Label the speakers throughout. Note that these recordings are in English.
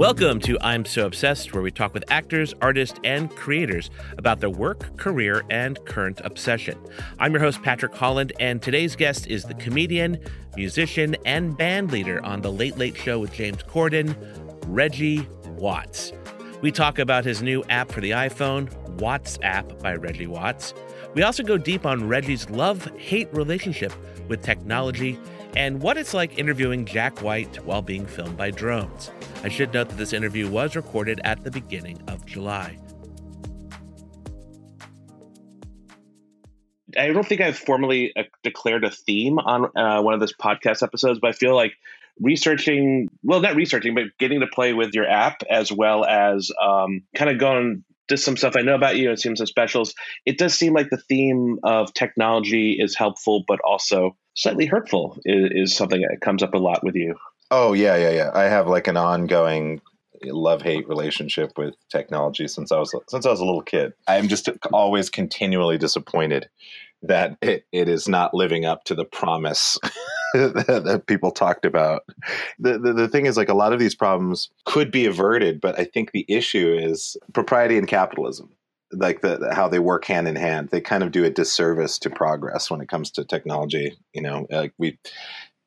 Speaker 1: Welcome to I'm So Obsessed, where we talk with actors, artists, and creators about their work, career, and current obsession. I'm your host, Patrick Holland, and today's guest is the comedian, musician, and band leader on The Late Late Show with James Corden, Reggie Watts. We talk about his new app for the iPhone, WhatsApp by Reggie Watts. We also go deep on Reggie's love hate relationship with technology and what it's like interviewing Jack White while being filmed by drones. I should note that this interview was recorded at the beginning of July. I don't think I've formally uh, declared a theme on uh, one of this podcast episodes, but I feel like researching, well, not researching, but getting to play with your app as well as um, kind of going just some stuff I know about you and seeing some specials. It does seem like the theme of technology is helpful, but also slightly hurtful is, is something that comes up a lot with you.
Speaker 2: Oh yeah, yeah, yeah. I have like an ongoing love hate relationship with technology since I was since I was a little kid. I'm just always continually disappointed that it, it is not living up to the promise that, people talked about. The, the, the thing is, like a lot of these problems could be averted, but I think the issue is propriety and capitalism. Like the how they work hand in hand, they kind of do a disservice to progress when it comes to technology. You know, like we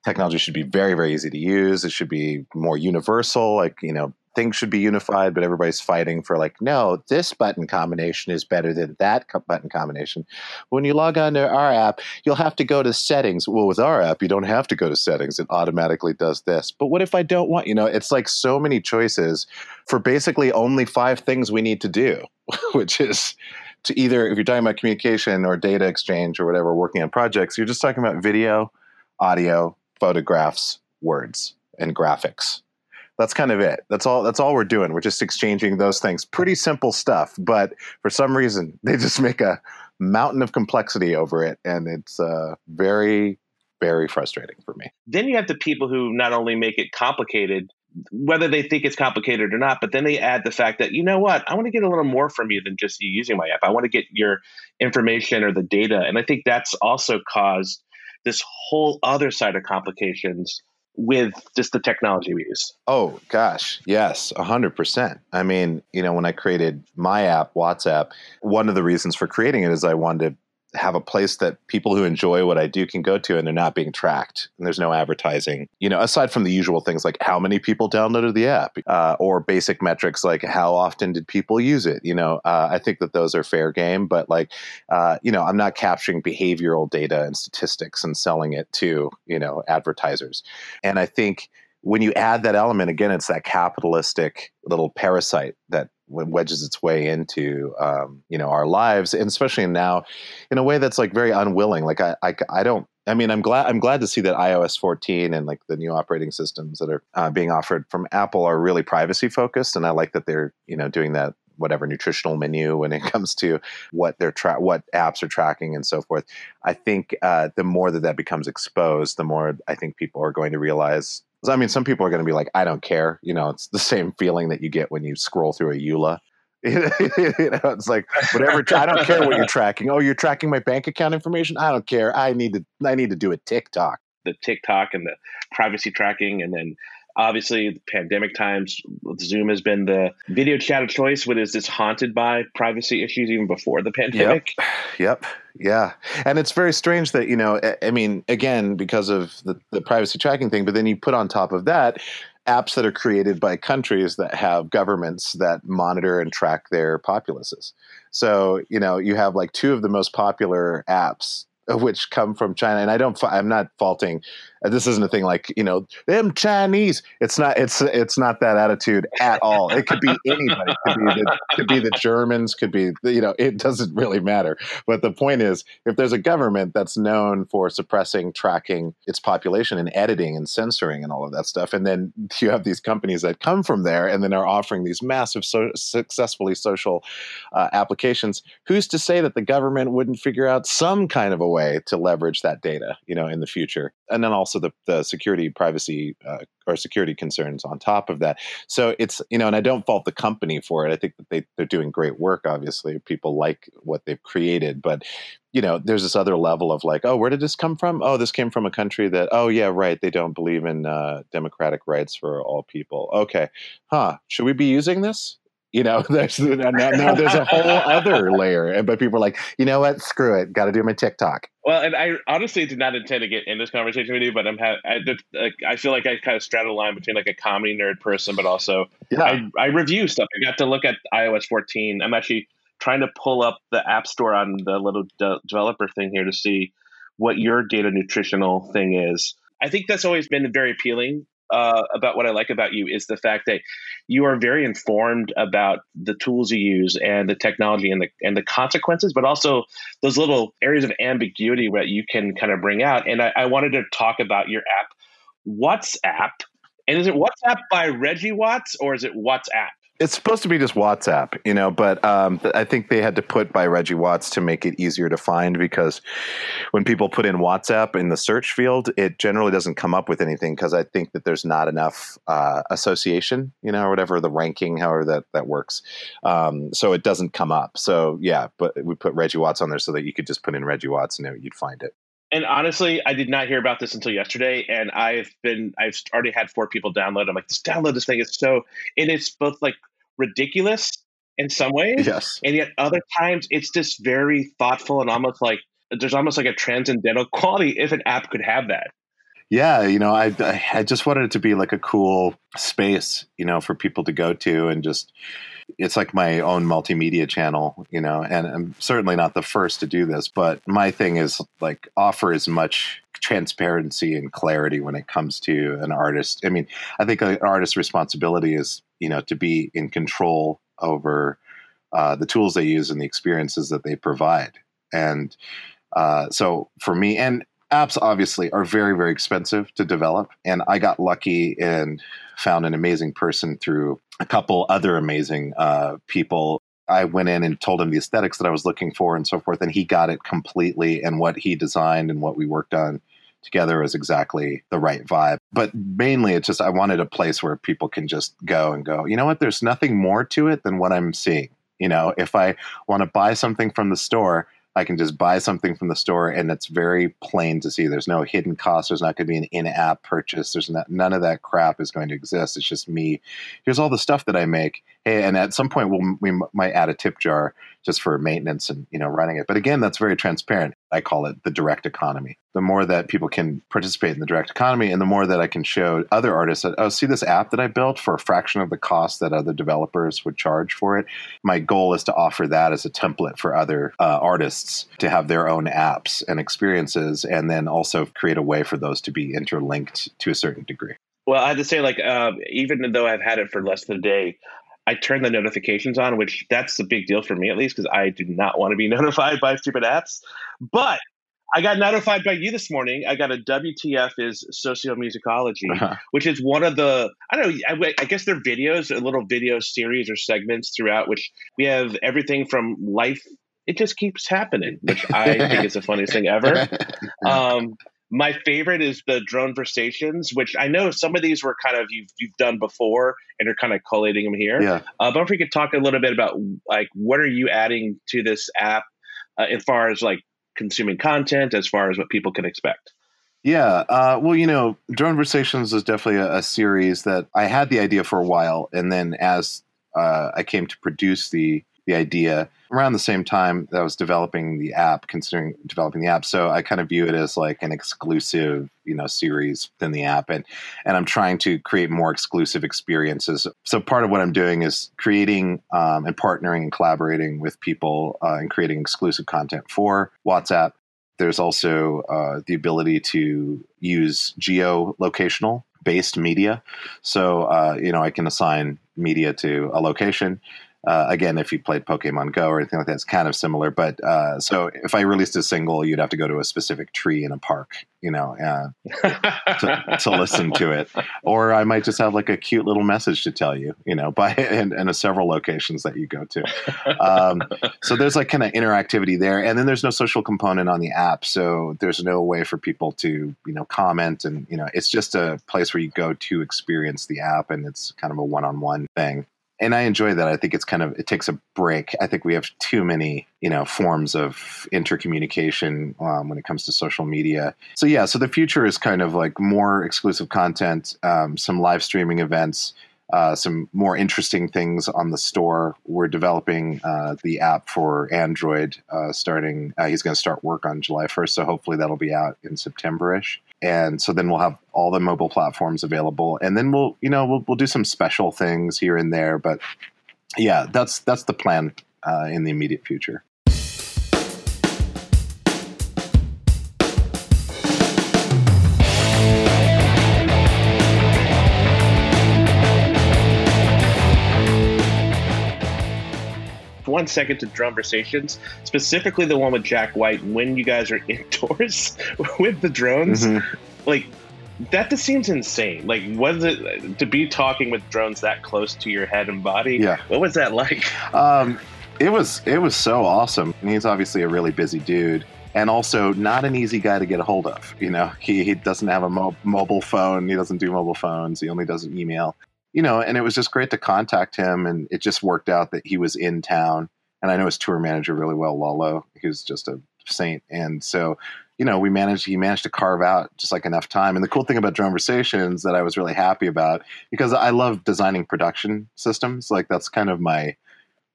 Speaker 2: technology should be very very easy to use it should be more universal like you know things should be unified, but everybody's fighting for like, no, this button combination is better than that button combination. When you log on to our app, you'll have to go to settings. Well, with our app, you don't have to go to settings. It automatically does this. But what if I don't want, you know, it's like so many choices for basically only five things we need to do, which is to either, if you're talking about communication or data exchange or whatever, working on projects, you're just talking about video, audio, photographs, words, and graphics that's kind of it. That's all. That's all we're doing. We're just exchanging those things. Pretty simple stuff, but for some reason they just make a mountain of complexity over it, and it's uh, very, very frustrating for me.
Speaker 1: Then you have the people who not only make it complicated, whether they think it's complicated or not, but then they add the fact that you know what, I want to get a little more from you than just you using my app. I want to get your information or the data, and I think that's also caused this whole other side of complications with just the technology we use.
Speaker 2: Oh gosh, yes, hundred percent. I mean, you know, when I created my app, WhatsApp, one of the reasons for creating it is I wanted to have a place that people who enjoy what I do can go to and they're not being tracked and there's no advertising. You know, aside from the usual things like how many people downloaded the app uh, or basic metrics like how often did people use it. You know, uh, I think that those are fair game, but like, uh, you know, I'm not capturing behavioral data and statistics and selling it to, you know, advertisers. And I think when you add that element again, it's that capitalistic little parasite that wedges its way into um, you know our lives and especially now in a way that's like very unwilling like I, I i don't i mean i'm glad i'm glad to see that ios 14 and like the new operating systems that are uh, being offered from apple are really privacy focused and i like that they're you know doing that whatever nutritional menu when it comes to what they're tra- what apps are tracking and so forth. I think uh, the more that that becomes exposed the more i think people are going to realize I mean, some people are going to be like, I don't care. You know, it's the same feeling that you get when you scroll through a EULA. you know, it's like whatever. I don't care what you're tracking. Oh, you're tracking my bank account information. I don't care. I need to. I need to do a TikTok.
Speaker 1: The TikTok and the privacy tracking, and then obviously pandemic times zoom has been the video chat of choice but is this haunted by privacy issues even before the pandemic
Speaker 2: yep, yep. yeah and it's very strange that you know i mean again because of the, the privacy tracking thing but then you put on top of that apps that are created by countries that have governments that monitor and track their populaces so you know you have like two of the most popular apps which come from China. And I don't, I'm not faulting. This isn't a thing like you know them Chinese. It's not. It's it's not that attitude at all. It could be anybody. Could be the, could be the Germans. Could be you know. It doesn't really matter. But the point is, if there's a government that's known for suppressing, tracking its population, and editing and censoring and all of that stuff, and then you have these companies that come from there and then are offering these massive, so, successfully social uh, applications. Who's to say that the government wouldn't figure out some kind of a way to leverage that data, you know, in the future. And then also the, the security, privacy, uh, or security concerns on top of that. So it's, you know, and I don't fault the company for it. I think that they, they're doing great work, obviously. People like what they've created, but you know, there's this other level of like, oh, where did this come from? Oh, this came from a country that, oh, yeah, right. They don't believe in uh, democratic rights for all people. Okay. Huh. Should we be using this? You know, there's now, now there's a whole other layer. And but people are like, you know what? Screw it. Got to do my TikTok.
Speaker 1: Well, and I honestly did not intend to get in this conversation with you, but I'm ha- I, like, I feel like I kind of straddle the line between like a comedy nerd person, but also yeah. I, I review stuff. I got to look at iOS 14. I'm actually trying to pull up the app store on the little de- developer thing here to see what your data nutritional thing is. I think that's always been very appealing uh, about what I like about you is the fact that you are very informed about the tools you use and the technology and the and the consequences, but also those little areas of ambiguity that you can kind of bring out. And I, I wanted to talk about your app, WhatsApp. And is it WhatsApp by Reggie Watts or is it WhatsApp?
Speaker 2: It's supposed to be just WhatsApp, you know, but um, I think they had to put by Reggie Watts to make it easier to find because when people put in WhatsApp in the search field, it generally doesn't come up with anything because I think that there's not enough uh, association, you know, or whatever the ranking, however that that works. Um, so it doesn't come up. So yeah, but we put Reggie Watts on there so that you could just put in Reggie Watts and you'd find it
Speaker 1: and honestly, I did not hear about this until yesterday, and I've been I've already had four people download. I'm like, just download this thing. It's so and it's both like ridiculous in some ways,
Speaker 2: yes,
Speaker 1: and yet other times it's just very thoughtful and almost like there's almost like a transcendental quality if an app could have that.
Speaker 2: Yeah, you know, I I just wanted it to be like a cool space, you know, for people to go to and just it's like my own multimedia channel, you know, and I'm certainly not the first to do this, but my thing is like offer as much transparency and clarity when it comes to an artist. I mean, I think an artist's responsibility is, you know, to be in control over uh, the tools they use and the experiences that they provide. And uh, so for me, and apps obviously are very, very expensive to develop. And I got lucky and found an amazing person through a couple other amazing uh, people. I went in and told him the aesthetics that I was looking for and so forth, and he got it completely. And what he designed and what we worked on together was exactly the right vibe. But mainly, it's just I wanted a place where people can just go and go, you know what, there's nothing more to it than what I'm seeing. You know, if I want to buy something from the store, I can just buy something from the store and it's very plain to see. There's no hidden cost. There's not going to be an in-app purchase. There's not, none of that crap is going to exist. It's just me. Here's all the stuff that I make. Hey, and at some point we'll, we might add a tip jar just for maintenance and you know running it. But again, that's very transparent. I call it the direct economy. The more that people can participate in the direct economy, and the more that I can show other artists that oh, see this app that I built for a fraction of the cost that other developers would charge for it. My goal is to offer that as a template for other uh, artists to have their own apps and experiences, and then also create a way for those to be interlinked to a certain degree.
Speaker 1: Well, I have to say, like, uh, even though I've had it for less than a day, I turn the notifications on, which that's a big deal for me at least because I do not want to be notified by stupid apps. But I got notified by you this morning. I got a WTF is sociomusicology, uh-huh. which is one of the I don't know. I, I, guess they're videos, a little video series or segments throughout, which we have everything from life. It just keeps happening, which I think is the funniest thing ever. Um, my favorite is the Droneversations, which I know some of these were kind of you've you've done before, and you're kind of collating them here.
Speaker 2: Yeah.
Speaker 1: Uh, but if we could talk a little bit about like what are you adding to this app uh, as far as like consuming content, as far as what people can expect.
Speaker 2: Yeah, uh, well, you know, Droneversations is definitely a, a, series that I had the idea for a while, and then as uh, I came to produce the the idea around the same time that I was developing the app, considering developing the app. So I kind of view it as like an exclusive, you know, series within the app, and and I'm trying to create more exclusive experiences. So part of what I'm doing is creating um, and partnering and collaborating with people uh, and creating exclusive content for WhatsApp. There's also uh, the ability to use geolocational based media. So, uh, you know, I can assign media to a location uh, again, if you played Pokemon Go or anything like that, it's kind of similar. But uh, so if I released a single, you'd have to go to a specific tree in a park, you know, uh, to, to, listen to it. Or I might just have like a cute little message to tell you, you know, by and, and several locations that you go to. Um, so there's like kind of interactivity there, and then there's no social component on the app, so there's no way for people to you know comment, and you know, it's just a place where you go to experience the app, and it's kind of a one-on-one thing and I enjoy that. I think it's kind of it takes a break. I think we have too many you know forms of intercommunication um, when it comes to social media. So yeah, so the future is kind of like more exclusive content, um, some live streaming events. Uh, some more interesting things on the store. We're developing uh, the app for Android uh, starting. Uh, he's going to start work on July 1st, so hopefully that'll be out in September-ish and so then we'll have all the mobile platforms available. And then we'll you know we'll, we'll do some special things here and there. But yeah that's that's the plan uh, in the immediate future
Speaker 1: one second to Droneversations, specifically the one with Jack White, when you guys are indoors with the drones, mm-hmm. like that just seems insane. Like, was it to be talking with drones that close to your head and body?
Speaker 2: Yeah.
Speaker 1: What was that like?
Speaker 2: Um, it was it was so awesome. And he's obviously a really busy dude, and also not an easy guy to get a hold of. You know, he, he doesn't have a mo- mobile phone. He doesn't do mobile phones. He only does email you know, and it was just great to contact him. And it just worked out that he was in town. And I know his tour manager really well, Lalo. Was just a saint. And so, you know, we managed, he managed to carve out just like enough time. And the cool thing about Droneversations that I was really happy about, because I love designing production systems. Like that's kind of my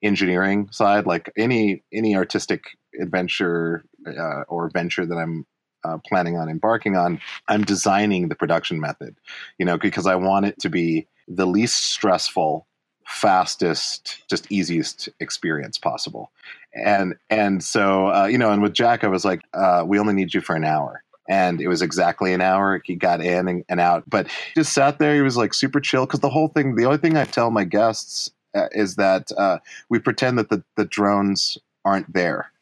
Speaker 2: engineering side. Like any, any artistic adventure uh, or venture that I'm uh, planning on embarking on, I'm designing the production method, you know, because I want it to be the least stressful fastest just easiest experience possible. And and so uh, you know and with jack i was like uh, we only need you for an hour. And it was exactly an hour. He got in and, and out. But just sat there. He was like super chill. Because the whole thing the only thing i tell my guests uh, is that uh, we pretend that the, the drones aren't there.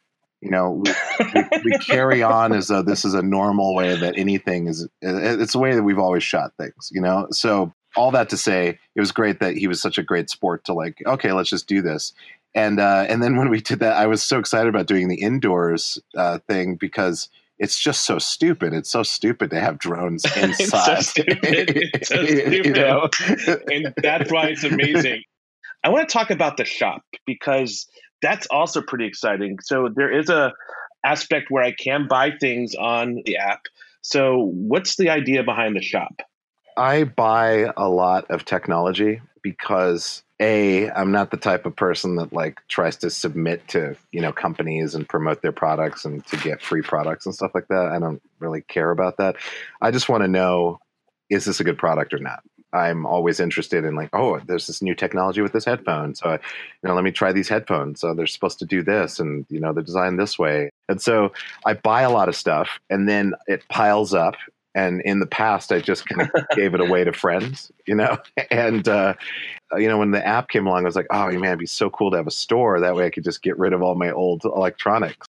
Speaker 2: You know we, we, we, carry on as though this is a normal way that anything is it's the way that we've always shot things you know? So all that to say, it was great that he was such a great sport to like, okay, let's just do this. And uh, and then when we did that, I was so excited about doing the indoors uh, thing because it's just so stupid. It's so stupid to have drones inside.
Speaker 1: it's so stupid. It's so stupid. you know? and that's why it's amazing. I want to talk about the shop because that's also pretty exciting. So there is a aspect where I can buy things on the app. So what's the idea behind the shop?
Speaker 2: I buy a lot of technology because a i'm not the type of person that like tries to submit to you know companies and promote their products and to get free products and stuff like that. I don't really care about that. I just want to know is this a good product or not? I'm always interested in like oh there's this new technology with this headphone so you know let me try these headphones. So they're supposed to do this and you know they're designed this way. And so i buy a lot of stuff and then it piles up and in the past i just kind of gave it away to friends you know? And uh, you know when the app came along i was like oh man it'd be so cool to have a store. That way i could just get rid of all my old electronics.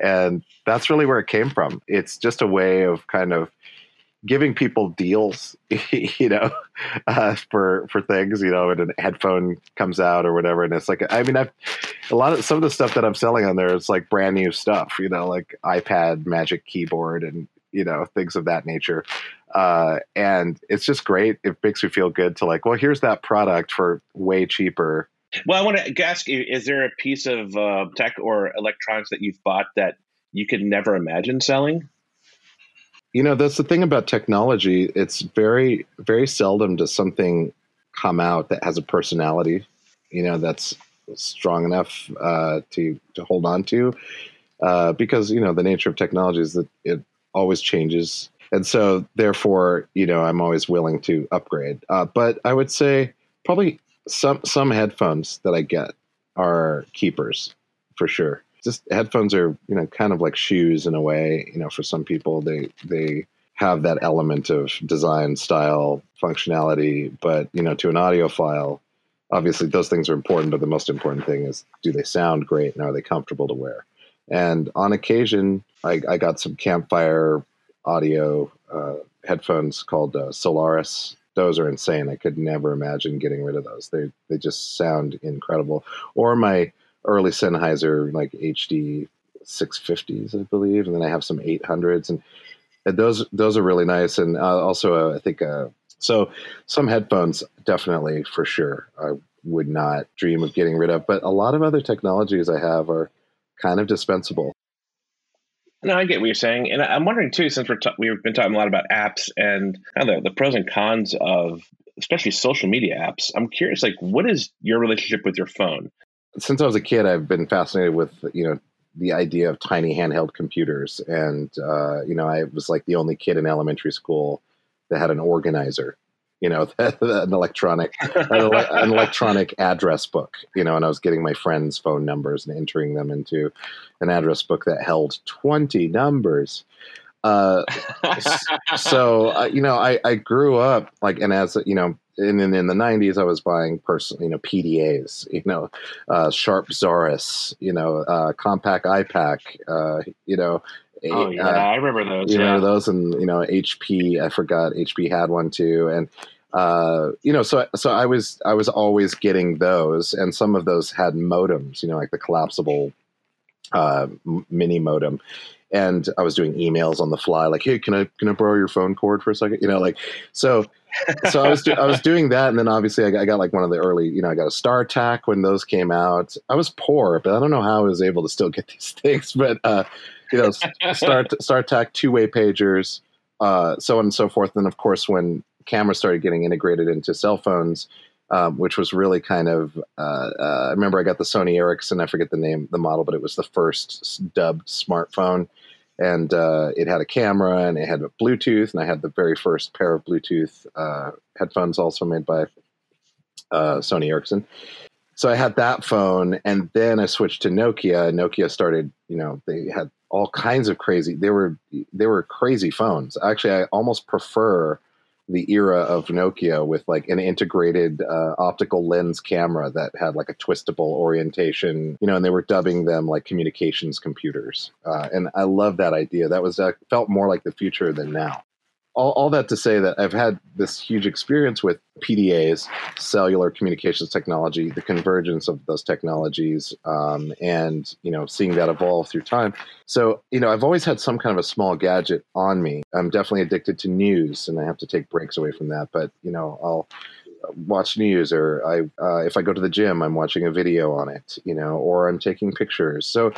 Speaker 2: And that's really where it came from. It's just a way of kind of giving people deals you know uh, for for things you know and a headphone comes out or whatever. And it's like i mean i've a lot of some of the stuff that i'm selling on there is like brand new stuff you know like ipad magic keyboard and you know things of that nature. Uh, and it's just great. It makes me feel good to like well here's that product for way cheaper.
Speaker 1: Well i want to ask you is there a piece of uh, tech or electronics that you've bought that you could never imagine selling?
Speaker 2: You know that's the thing about technology. It's very very seldom does something come out that has a personality you know that's strong enough uh, to to hold on to uh, because you know the nature of technology is that it always changes. And so, therefore, you know, I'm always willing to upgrade. Uh, but I would say probably some some headphones that I get are keepers for sure. Just headphones are, you know, kind of like shoes in a way. You know, for some people, they they have that element of design, style, functionality. But you know, to an audiophile, obviously those things are important. But the most important thing is, do they sound great and are they comfortable to wear? And on occasion, I, I got some campfire audio uh, headphones called uh, Solaris. Those are insane. I could never imagine getting rid of those. They they just sound incredible. Or my early Sennheiser like HD 650s, I believe, and then I have some 800s, and, and those those are really nice. And uh, also, uh, I think uh, so. Some headphones, definitely for sure. I would not dream of getting rid of. But a lot of other technologies I have are kind of dispensable.
Speaker 1: No, I get what you're saying, and I'm wondering too, since we're ta- we've been talking a lot about apps and kind of the, the pros and cons of especially social media apps. I'm curious, like, what is your relationship with your phone?
Speaker 2: Since I was a kid, I've been fascinated with you know the idea of tiny handheld computers, and uh, you know I was like the only kid in elementary school that had an organizer you know, an electronic an, electronic address book, you know, and I was getting my friends' phone numbers and entering them into an address book that held 20 numbers. Uh, so, uh, you know, I, I grew up like, and as, you know, in, in, in the 90s, I was buying personal, you know, PDAs, you know, uh, Sharp Zaurus, you know, uh, Compaq iPAQ, uh, you know,
Speaker 1: Oh yeah, uh, I remember those.
Speaker 2: You
Speaker 1: yeah.
Speaker 2: remember those, and you know, HP. I forgot HP had one too, and uh, you know, so so I was I was always getting those, and some of those had modems. You know, like the collapsible uh, mini modem. And I was doing emails on the fly, like, "Hey, can I can I borrow your phone cord for a second? You know, like, so so I was do, I was doing that, and then obviously I got, I got, like one of the early, you know, I got a StarTAC when those came out. I was poor, but I don't know how I was able to still get these things. But uh, you know, start start StarTAC two way pagers, uh, so on and so forth. And of course, when cameras started getting integrated into cell phones, um, which was really kind of. Uh, uh, I remember I got the Sony Ericsson. I forget the name, the model, but it was the first dubbed smartphone, and uh, it had a camera and it had a Bluetooth, and I had the very first pair of Bluetooth uh, headphones, also made by uh, Sony Ericsson so I had that phone, and then I switched to Nokia. Nokia started, you know, they had all kinds of crazy. They were they were crazy phones. Actually, I almost prefer the era of Nokia with like an integrated uh, optical lens camera that had like a twistable orientation, you know, and they were dubbing them like communications computers. Uh, and I love that idea. That was uh, felt more like the future than now all, all that to say that I've had this huge experience with PDAs, cellular communications technology, the convergence of those technologies, um, and you know, seeing that evolve through time. So, you know, I've always had some kind of a small gadget on me. I'm definitely addicted to news, and I have to take breaks away from that. But you know, I'll watch news, or I, uh, if I go to the gym, I'm watching a video on it, you know, or I'm taking pictures. So,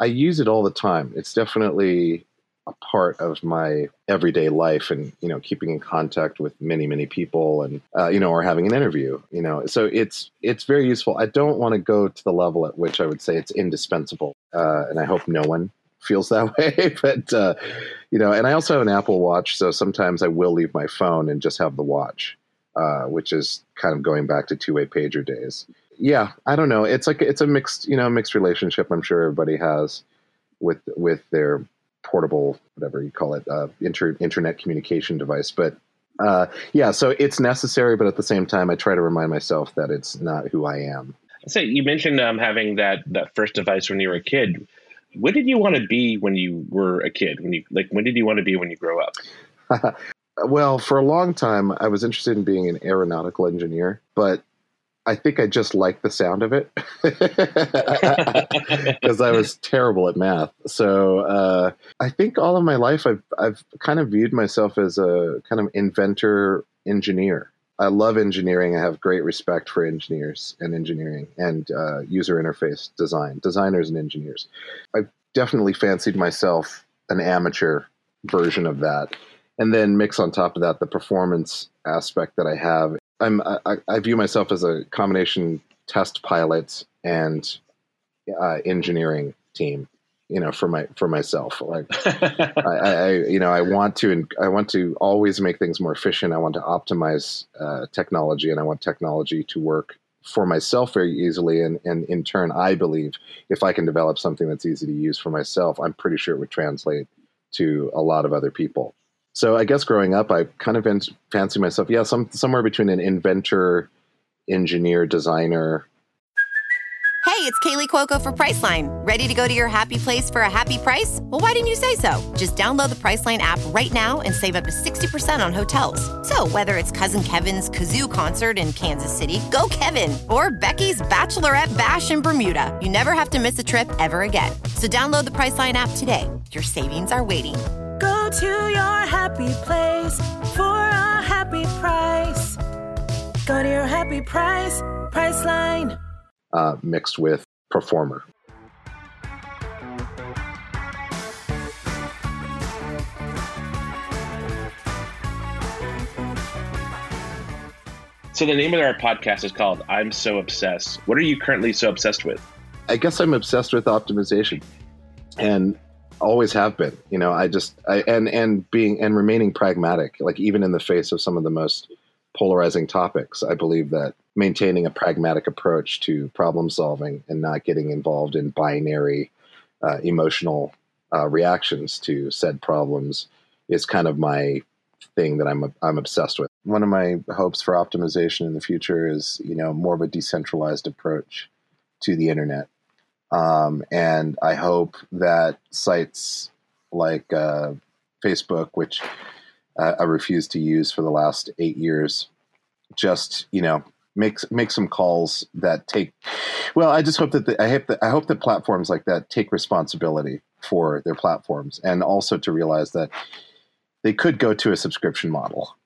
Speaker 2: I use it all the time. It's definitely a part of my everyday life and you know keeping in contact with many many people and uh, you know or having an interview you know. So it's it's very useful. I don't want to go to the level at which i would say it's indispensable uh, and i hope no one feels that way but uh, you know and i also have an apple watch so sometimes i will leave my phone and just have the watch uh, which is kind of going back to two-way pager days. Yeah i don't know. It's like it's a mixed you know mixed relationship i'm sure everybody has with with their portable, whatever you call it, uh, inter- internet communication device. But uh, yeah, so it's necessary, but at the same time, I try to remind myself that it's not who I am.
Speaker 1: So you mentioned um, having that that first device when you were a kid. What did you want to be when you were a kid? When you like, when did you want to be when you grow up?
Speaker 2: well, for a long time, I was interested in being an aeronautical engineer, but I think I just liked the sound of it because I was terrible at math. So uh, I think all of my life I've I've kind of viewed myself as a kind of inventor engineer. I love engineering. I have great respect for engineers and engineering and uh, user interface design, designers and engineers. I've definitely fancied myself an amateur version of that. And then mix on top of that the performance aspect that I have I'm I, I, view myself as a combination test pilot and uh, engineering team. You know, for my for myself, like I, I, you know, I want to I want to always make things more efficient. I want to optimize uh, technology, and I want technology to work for myself very easily. And and in turn, I believe if I can develop something that's easy to use for myself, I'm pretty sure it would translate to a lot of other people. So I guess growing up, I kind of fancy myself, yeah, some somewhere between an inventor, engineer, designer.
Speaker 3: Hey, it's Kaley Cuoco for Priceline. Ready to go to your happy place for a happy price? Well, why didn't you say so? Just download the Priceline app right now and save up to sixty percent on hotels. So whether it's Cousin Kevin's kazoo concert in Kansas City, go Kevin, or Becky's bachelorette bash in Bermuda, you never have to miss a trip ever again. So download the Priceline app today. Your savings are waiting
Speaker 4: Go to your happy place for a happy price. Go to your happy price, Priceline.
Speaker 2: Uh, mixed with performer.
Speaker 1: So the name of our podcast is called "I'm So Obsessed." What are you currently so obsessed with?
Speaker 2: I guess I'm obsessed with optimization, and always have been. You know, I just I and and being and remaining pragmatic. Like even in the face of some of the most polarizing topics, I believe that maintaining a pragmatic approach to problem solving and not getting involved in binary uh, emotional uh, reactions to said problems is kind of my thing that I'm I'm obsessed with. One of my hopes for optimization in the future is you know more of a decentralized approach to the internet, um, and I hope that sites like uh, Facebook, which uh, I refuse to use for the last eight years, just you know make make some calls that take. Well, I just hope that the, I hope that I hope that platforms like that take responsibility for their platforms, and also to realize that they could go to a subscription model.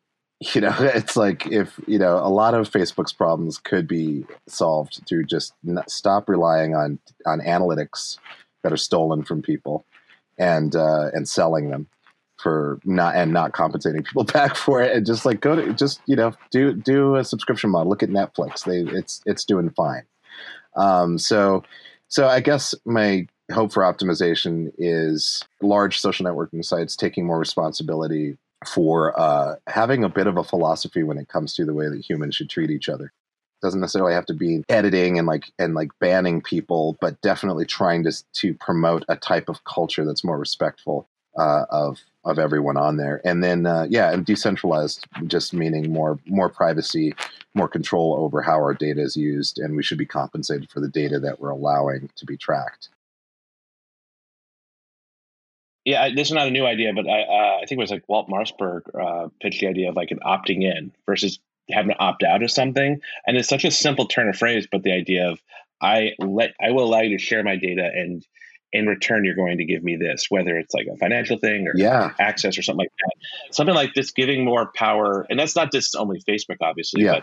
Speaker 2: You know, it's like if you know a lot of Facebook's problems could be solved through just stop relying on on analytics that are stolen from people and uh, and selling them for not and not compensating people back for it. And just like go to just you know do do a subscription model. Look at netflix. They it's it's doing fine. Um so so i guess my hope for optimization is large social networking sites taking more responsibility for uh, having a bit of a philosophy when it comes to the way that humans should treat each other. It doesn't necessarily have to be editing and like and like banning people, but definitely trying to to promote a type of culture that's more respectful uh, of of everyone on there. And then uh, yeah, and decentralized just meaning more more privacy, more control over how our data is used, and we should be compensated for the data that we're allowing to be tracked
Speaker 1: yeah, this is not a new idea, but I uh, I think it was like Walt Mossberg uh, pitched the idea of like an opting in versus having to opt out of something, and it's such a simple turn of phrase, but the idea of I let I will allow you to share my data, and in return you're going to give me this, whether it's like a financial thing or
Speaker 2: yeah.
Speaker 1: access or something like that, something like this, giving more power, and that's not just only Facebook, obviously,
Speaker 2: yeah.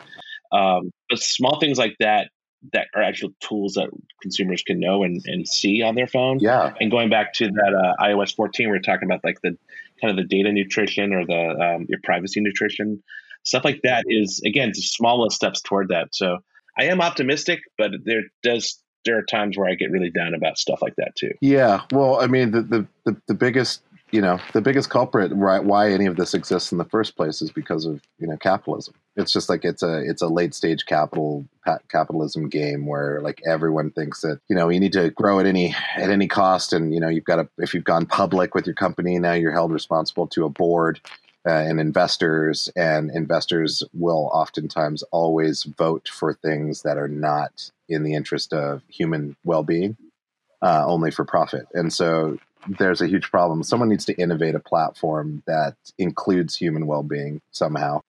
Speaker 1: but um, but small things like that that are actual tools that consumers can know and, and see on their phone.
Speaker 2: Yeah.
Speaker 1: And going back to that uh, iOS 14, we are talking about like the kind of the data nutrition or the um, your privacy nutrition stuff like that is again the smallest steps toward that. So I am optimistic, but there does there are times where I get really down about stuff like that too.
Speaker 2: Yeah. Well, I mean the the the, the biggest you know the biggest culprit right why any of this exists in the first place is because of you know capitalism. It's just like it's a it's a late stage capital capitalism game where like everyone thinks that you know you need to grow at any at any cost and you know you've got to if you've gone public with your company now you're held responsible to a board uh, and investors and investors will oftentimes always vote for things that are not in the interest of human well-being uh, only for profit. And so there's a huge problem. Someone needs to innovate a platform that includes human well-being somehow,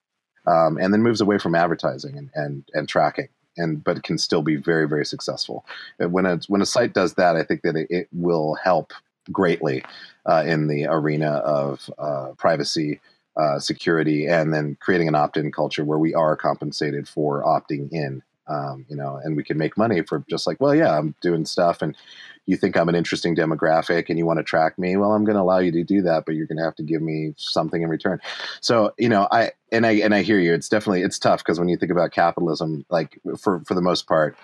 Speaker 2: um, and then moves away from advertising and, and and tracking, and but can still be very very successful. When a when a site does that, I think that it, it will help greatly uh, in the arena of uh, privacy. Uh, security and then creating an opt-in culture where we are compensated for opting in um, you know, and we can make money for just like, well, yeah, I'm doing stuff, and you think I'm an interesting demographic, and you want to track me. Well, I'm going to allow you to do that, but you're going to have to give me something in return. So, you know, I and I and I hear you. It's definitely it's tough because when you think about capitalism, like for for the most part,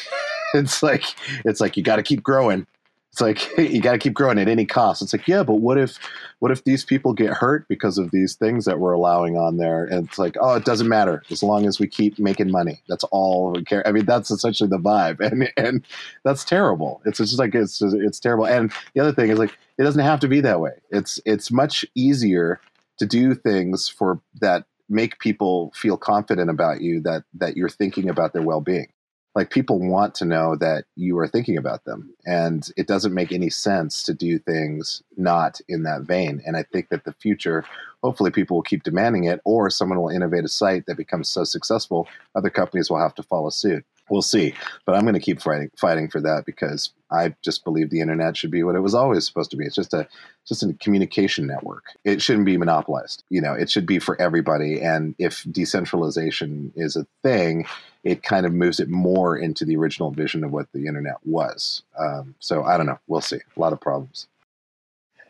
Speaker 2: it's like it's like you got to keep growing it's like you got to keep growing at any cost. It's like, yeah, but what if, what if these people get hurt because of these things that we're allowing on there? And it's like, oh, it doesn't matter as long as we keep making money. That's all we care. I mean, that's essentially the vibe, and and that's terrible. It's just like it's it's terrible. And the other thing is like, it doesn't have to be that way. It's it's much easier to do things for that make people feel confident about you that that you're thinking about their well-being like people want to know that you are thinking about them and it doesn't make any sense to do things not in that vein and i think that the future hopefully people will keep demanding it or someone will innovate a site that becomes so successful other companies will have to follow suit we'll see. But I'm going to keep fighting fighting for that because I just believe the internet should be what it was always supposed to be. It's just a just a communication network. It shouldn't be monopolized. You know, it should be for everybody. And if decentralization is a thing, it kind of moves it more into the original vision of what the internet was. Um, so I don't know. We'll see. A lot of problems.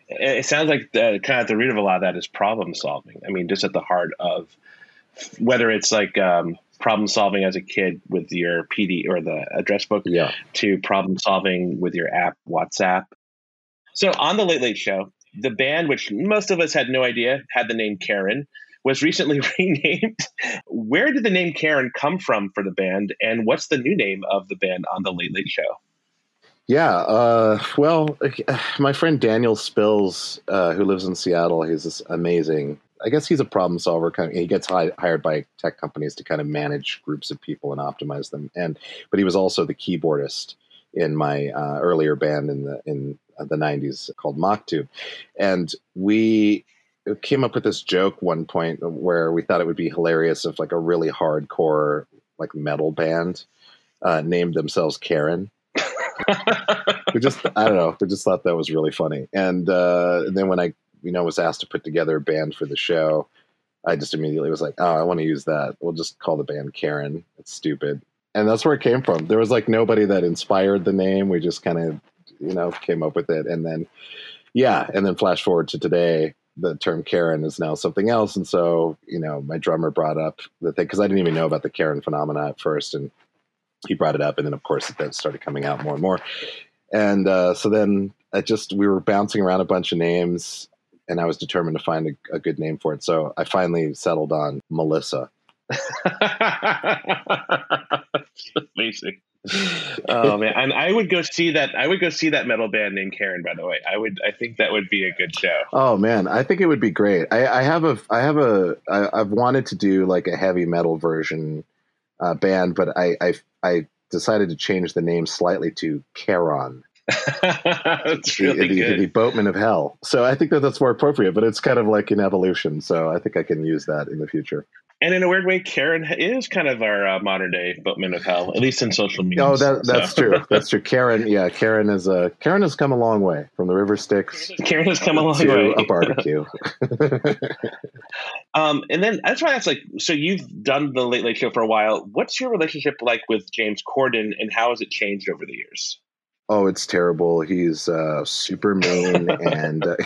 Speaker 1: It sounds like the, kind of at the root of a lot of that is problem solving. I mean, just at the heart of whether it's like um, problem solving as a kid with your PD or the address book
Speaker 2: yeah.
Speaker 1: to problem solving with your app, WhatsApp. So on the Late Late Show, the band, which most of us had no idea had the name Karen, was recently renamed. Where did the name Karen come from for the band, and what's the new name of the band on the Late Late Show?
Speaker 2: Yeah, uh, well, my friend Daniel Spils, uh, who lives in Seattle, he's this amazing I guess he's a problem solver. Kind of, he gets hired by tech companies to kind of manage groups of people and optimize them. And but he was also the keyboardist in my uh, earlier band in the in the '90s called Mock and we came up with this joke one point where we thought it would be hilarious if like a really hardcore like metal band uh, named themselves Karen. we just I don't know. We just thought that was really funny. And, uh, and then when I you know was asked to put together a band for the show, I just immediately was like, oh, I want to use that. We'll just call the band Karen. It's stupid. And that's where it came from. There was like nobody that inspired the name. We just kind of, you know, came up with it. And then, yeah. And then flash forward to today, the term Karen is now something else. And so, you know, my drummer brought up the thing because I didn't even know about the Karen phenomena at first. And he brought it up. And then, of course, it then started coming out more and more. And uh, so then I just, we were bouncing around a bunch of names and I was determined to find a, a good name for it. So I finally settled on Melissa.
Speaker 1: Amazing. Oh man, and I would go see that. I would go see that metal band named Karen. By the way, I would. I think that would be a good show.
Speaker 2: Oh man, I think it would be great. I, I have a. I have a. I, I've wanted to do like a heavy metal version uh, band, but I, I I decided to change the name slightly to Charon.
Speaker 1: that's really
Speaker 2: the,
Speaker 1: good.
Speaker 2: The, boatman of hell. So I think that that's more appropriate, but it's kind of like an evolution. So I think I can use that in the future.
Speaker 1: And in a weird way, Karen is kind of our uh, modern day boatman of hell, at least in social media.
Speaker 2: Oh, that, that's so. true. That's true. Karen, yeah, Karen is a Karen has come a long way from the River Styx.
Speaker 1: Karen has come a long
Speaker 2: to
Speaker 1: way.
Speaker 2: a barbecue.
Speaker 1: um, and then that's why it's like, so you've done the Late Late Show for a while. What's your relationship like with James Corden, and how has it changed over the years?
Speaker 2: Oh, it's terrible. He's uh, super mean and uh,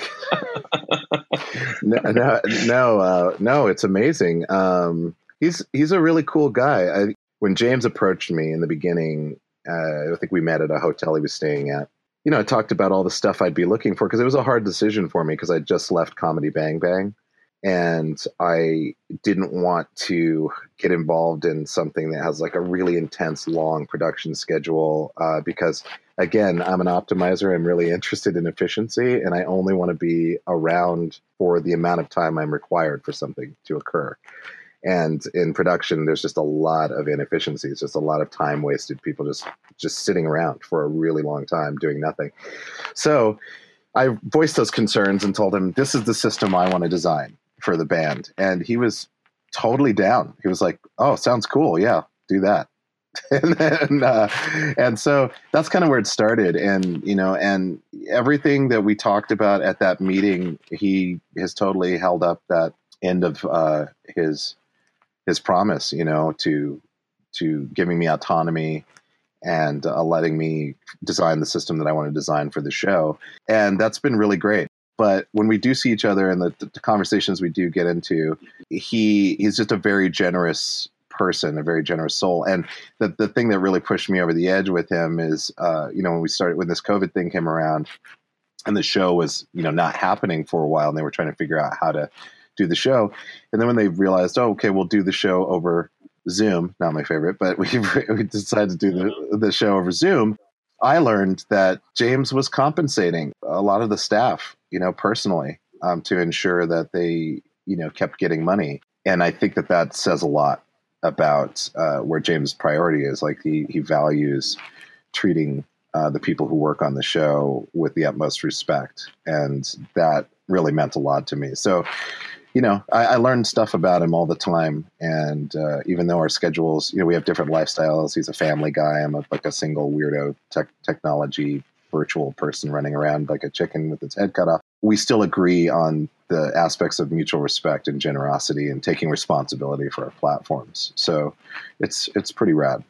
Speaker 2: no, no, no, uh, no, it's amazing. Um, he's he's a really cool guy. I, when James approached me in the beginning, uh, I think we met at a hotel he was staying at. You know, I talked about all the stuff I'd be looking for because it was a hard decision for me because I just left Comedy Bang Bang and I didn't want to get involved in something that has like a really intense, long production schedule uh, because, again, I'm an optimizer. I'm really interested in efficiency, and I only want to be around for the amount of time I'm required for something to occur. And in production, there's just a lot of inefficiencies, just a lot of time wasted. People just just sitting around for a really long time doing nothing. So. I voiced those concerns and told him, this is the system I want to design for the band, and he was totally down. He was like, "Oh, sounds cool. Yeah, do that." and then, uh, and so that's kind of where it started. And you know, and everything that we talked about at that meeting, he has totally held up that end of uh, his his promise. You know, to to giving me autonomy and uh, letting me design the system that I want to design for the show. And that's been really great but when we do see each other and the, the, conversations we do get into, he he's just a very generous person, a very generous soul. And the the thing that really pushed me over the edge with him is, uh, you know, when we started when this COVID thing came around, and the show was you know not happening for a while, and they were trying to figure out how to do the show, and then when they realized, oh, okay, we'll do the show over Zoom, not my favorite, but we we decided to do the the show over Zoom. I learned that James was compensating a lot of the staff you know, personally um, to ensure that they, you know, kept getting money. And I think that that says a lot about uh, where James' priority is. Like he he values treating uh, the people who work on the show with the utmost respect, and that really meant a lot to me. So, you know, I, I learn stuff about him all the time. And uh, even though our schedules, you know, we have different lifestyles. He's a family guy. I'm a, like a single weirdo tech, technology virtual person running around like a chicken with its head cut off. We still agree on the aspects of mutual respect and generosity and taking responsibility for our platforms. So it's it's pretty rad.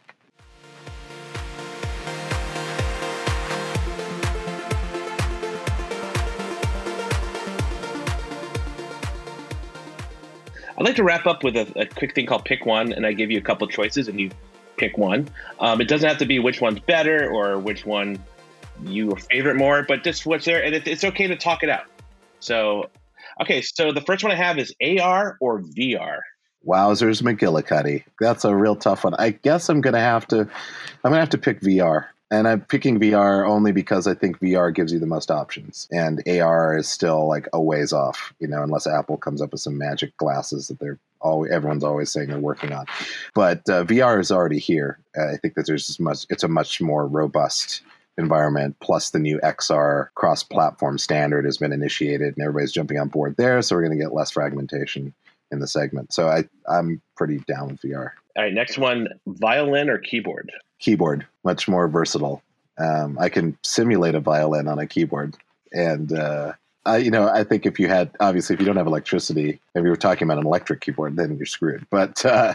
Speaker 1: I'd like to wrap up with a, a, quick thing called pick one, and I give you a couple choices, and you pick one. Um, it doesn't have to be which one's better or which one you favorite more, but just what's there, and it, it's okay to talk it out. So, okay, so the first one I have is AR or VR.
Speaker 2: Wowzers McGillicuddy. That's a real tough one. I guess I'm gonna have to I'm gonna have to pick VR. And I'm picking VR only because I think VR gives you the most options, and AR is still like a ways off, you know, unless Apple comes up with some magic glasses that they're always everyone's always saying they're working on. But uh, VR is already here. Uh, I think that there's as much. It's a much more robust environment. Plus, the new XR cross-platform standard has been initiated, and everybody's jumping on board there. So we're going to get less fragmentation in the segment. So I I'm pretty down with VR.
Speaker 1: All right, next one: violin or keyboard
Speaker 2: keyboard, much more versatile. Um, I can simulate a violin on a keyboard, and uh, I, you know, I think if you had obviously if you don't have electricity, if you were talking about an electric keyboard, then you're screwed. But uh,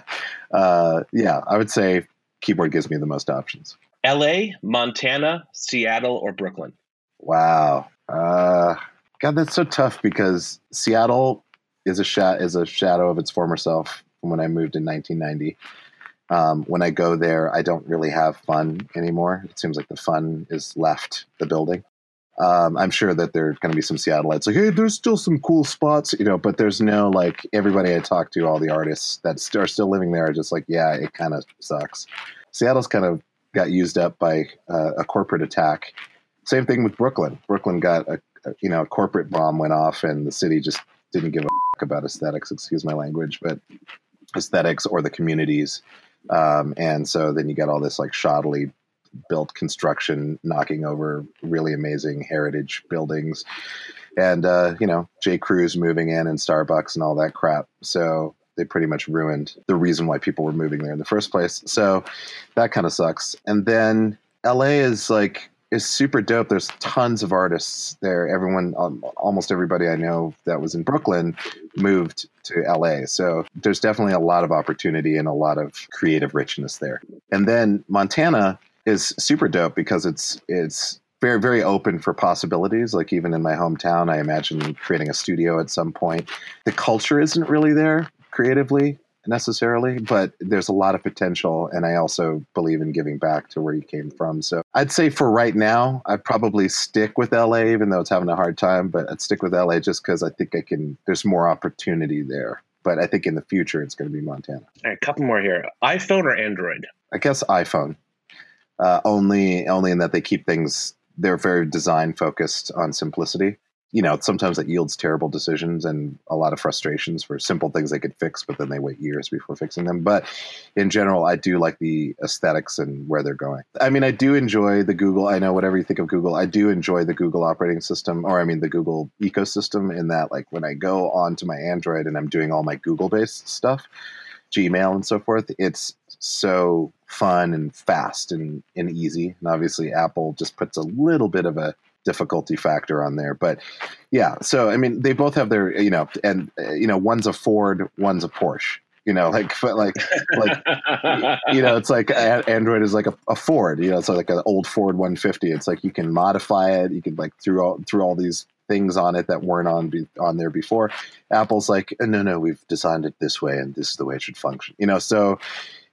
Speaker 2: uh, yeah, I would say keyboard gives me the most options.
Speaker 1: L.A., Montana, Seattle, or Brooklyn.
Speaker 2: Wow, uh, God, that's so tough because Seattle is a sh- is a shadow of its former self from when I moved in 1990. Um, when I go there, I don't really have fun anymore. It seems like the fun is left the building. Um, I'm sure that there are going to be some Seattleites like, hey, there's still some cool spots, you know, but there's no like everybody I talk to, all the artists that are still living there are just like, yeah, it kind of sucks. Seattle's kind of got used up by uh, a corporate attack. Same thing with Brooklyn. Brooklyn got a, a, you know a corporate bomb went off, and the city just didn't give a about aesthetics. Excuse my language, but aesthetics or the communities um, and so then you get all this like shoddily built construction knocking over really amazing heritage buildings. And, uh, you know, J. Crew's moving in and Starbucks and all that crap. So they pretty much ruined the reason why people were moving there in the first place. So that kind of sucks. And then LA is like is super dope. There's tons of artists there. Everyone, um, almost everybody I know that was in Brooklyn moved to LA. So there's definitely a lot of opportunity and a lot of creative richness there. And then Montana is super dope because it's it's very very open for possibilities. Like even in my hometown, I imagine creating a studio at some point. The culture isn't really there creatively necessarily, but there's a lot of potential. And I also believe in giving back to where you came from. So I'd say for right now, I'd probably stick with LA, even though it's having a hard time, but I'd stick with LA just because I think I can, there's more opportunity there. But I think in the future, it's going to be Montana.
Speaker 1: All right, a couple more here. iPhone or Android?
Speaker 2: I guess iPhone. Uh, only, only in that they keep things. They're very design focused on simplicity you know, sometimes that yields terrible decisions and a lot of frustrations for simple things they could fix, but then they wait years before fixing them. But in general, I do like the aesthetics and where they're going. I mean, I do enjoy the Google. I know whatever you think of Google, I do enjoy the Google operating system, or I mean, the Google ecosystem in that, like, when I go onto my Android and I'm doing all my Google based stuff, Gmail and so forth, it's so fun and fast and, and easy. And obviously, Apple just puts a little bit of a difficulty factor on there. But yeah, so I mean, they both have their you know, and uh, you know, one's a Ford, one's a Porsche. You know, like like like you know, it's like Android is like a, a Ford. You know, it's like an old Ford 150. It's like you can modify it. You can like through all through all these things on it that weren't on be, on there before. Apple's like, no, no, we've designed it this way, and this is the way it should function. You know, so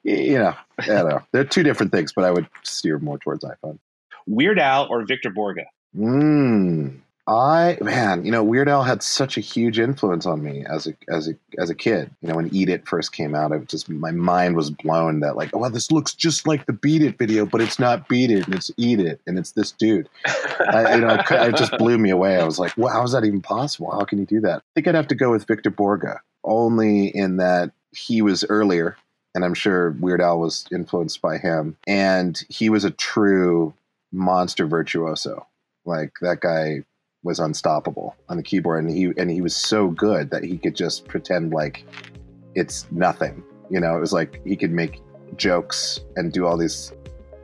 Speaker 2: you know, I don't know. They're two different things, but I would steer more towards iPhone.
Speaker 1: Weird Al or Victor Borge?
Speaker 2: Mm. I man, you know, Weird Al had such a huge influence on me as a as a as a kid. You know, when Eat It first came out, I just my mind was blown that like, oh, well, this looks just like the Beat It video, but it's not Beat It, and it's Eat It, and it's this dude. I, you know, it just blew me away. I was like, wow, how is that even possible? How can you do that? I think I'd have to go with Victor Borge, only in that he was earlier, and I'm sure Weird Al was influenced by him, and he was a true monster virtuoso like that guy was unstoppable on the keyboard, and he and he was so good that he could just pretend like it's nothing. You know, it was like he could make jokes and do all these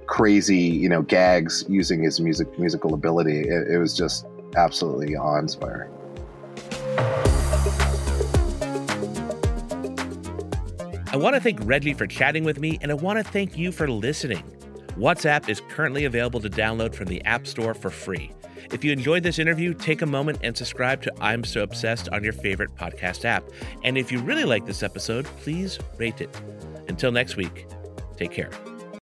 Speaker 2: crazy, you know, gags using his music musical ability. It, it was just absolutely awe-inspiring.
Speaker 1: I want to thank Redley for chatting with me, and I want to thank you for listening. WhatsApp is currently available to download from the App Store for free. If you enjoyed this interview, take a moment and subscribe to I'm So Obsessed on your favorite podcast app. And if you really like this episode, please rate it. Until next week, take care.